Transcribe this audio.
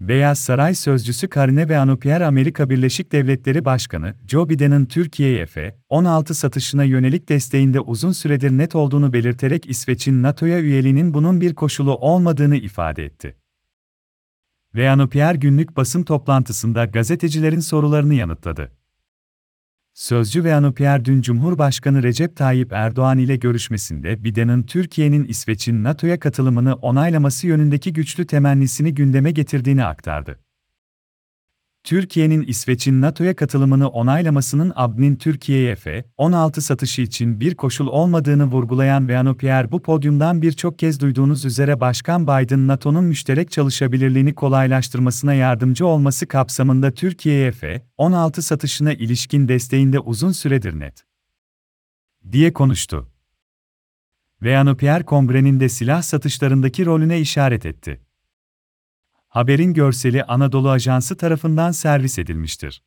Beyaz Saray Sözcüsü Karine Jean-Pierre Amerika Birleşik Devletleri Başkanı Joe Biden'ın Türkiye'ye F-16 satışına yönelik desteğinde uzun süredir net olduğunu belirterek İsveç'in NATO'ya üyeliğinin bunun bir koşulu olmadığını ifade etti. Jean-Pierre günlük basın toplantısında gazetecilerin sorularını yanıtladı. Sözcü Jean-Pierre dün Cumhurbaşkanı Recep Tayyip Erdoğan ile görüşmesinde Biden'ın Türkiye'nin İsveç'in NATO'ya katılımını onaylaması yönündeki güçlü temennisini gündeme getirdiğini aktardı. Türkiye'nin İsveç'in NATO'ya katılımını onaylamasının ABD'nin Türkiye'ye F-16 satışı için bir koşul olmadığını vurgulayan Jean-Pierre bu podyumdan birçok kez duyduğunuz üzere Başkan Biden NATO'nun müşterek çalışabilirliğini kolaylaştırmasına yardımcı olması kapsamında Türkiye'ye F-16 satışına ilişkin desteğinde uzun süredir net diye konuştu. Jean-Pierre kongrenin de silah satışlarındaki rolüne işaret etti. Haberin görseli Anadolu Ajansı tarafından servis edilmiştir.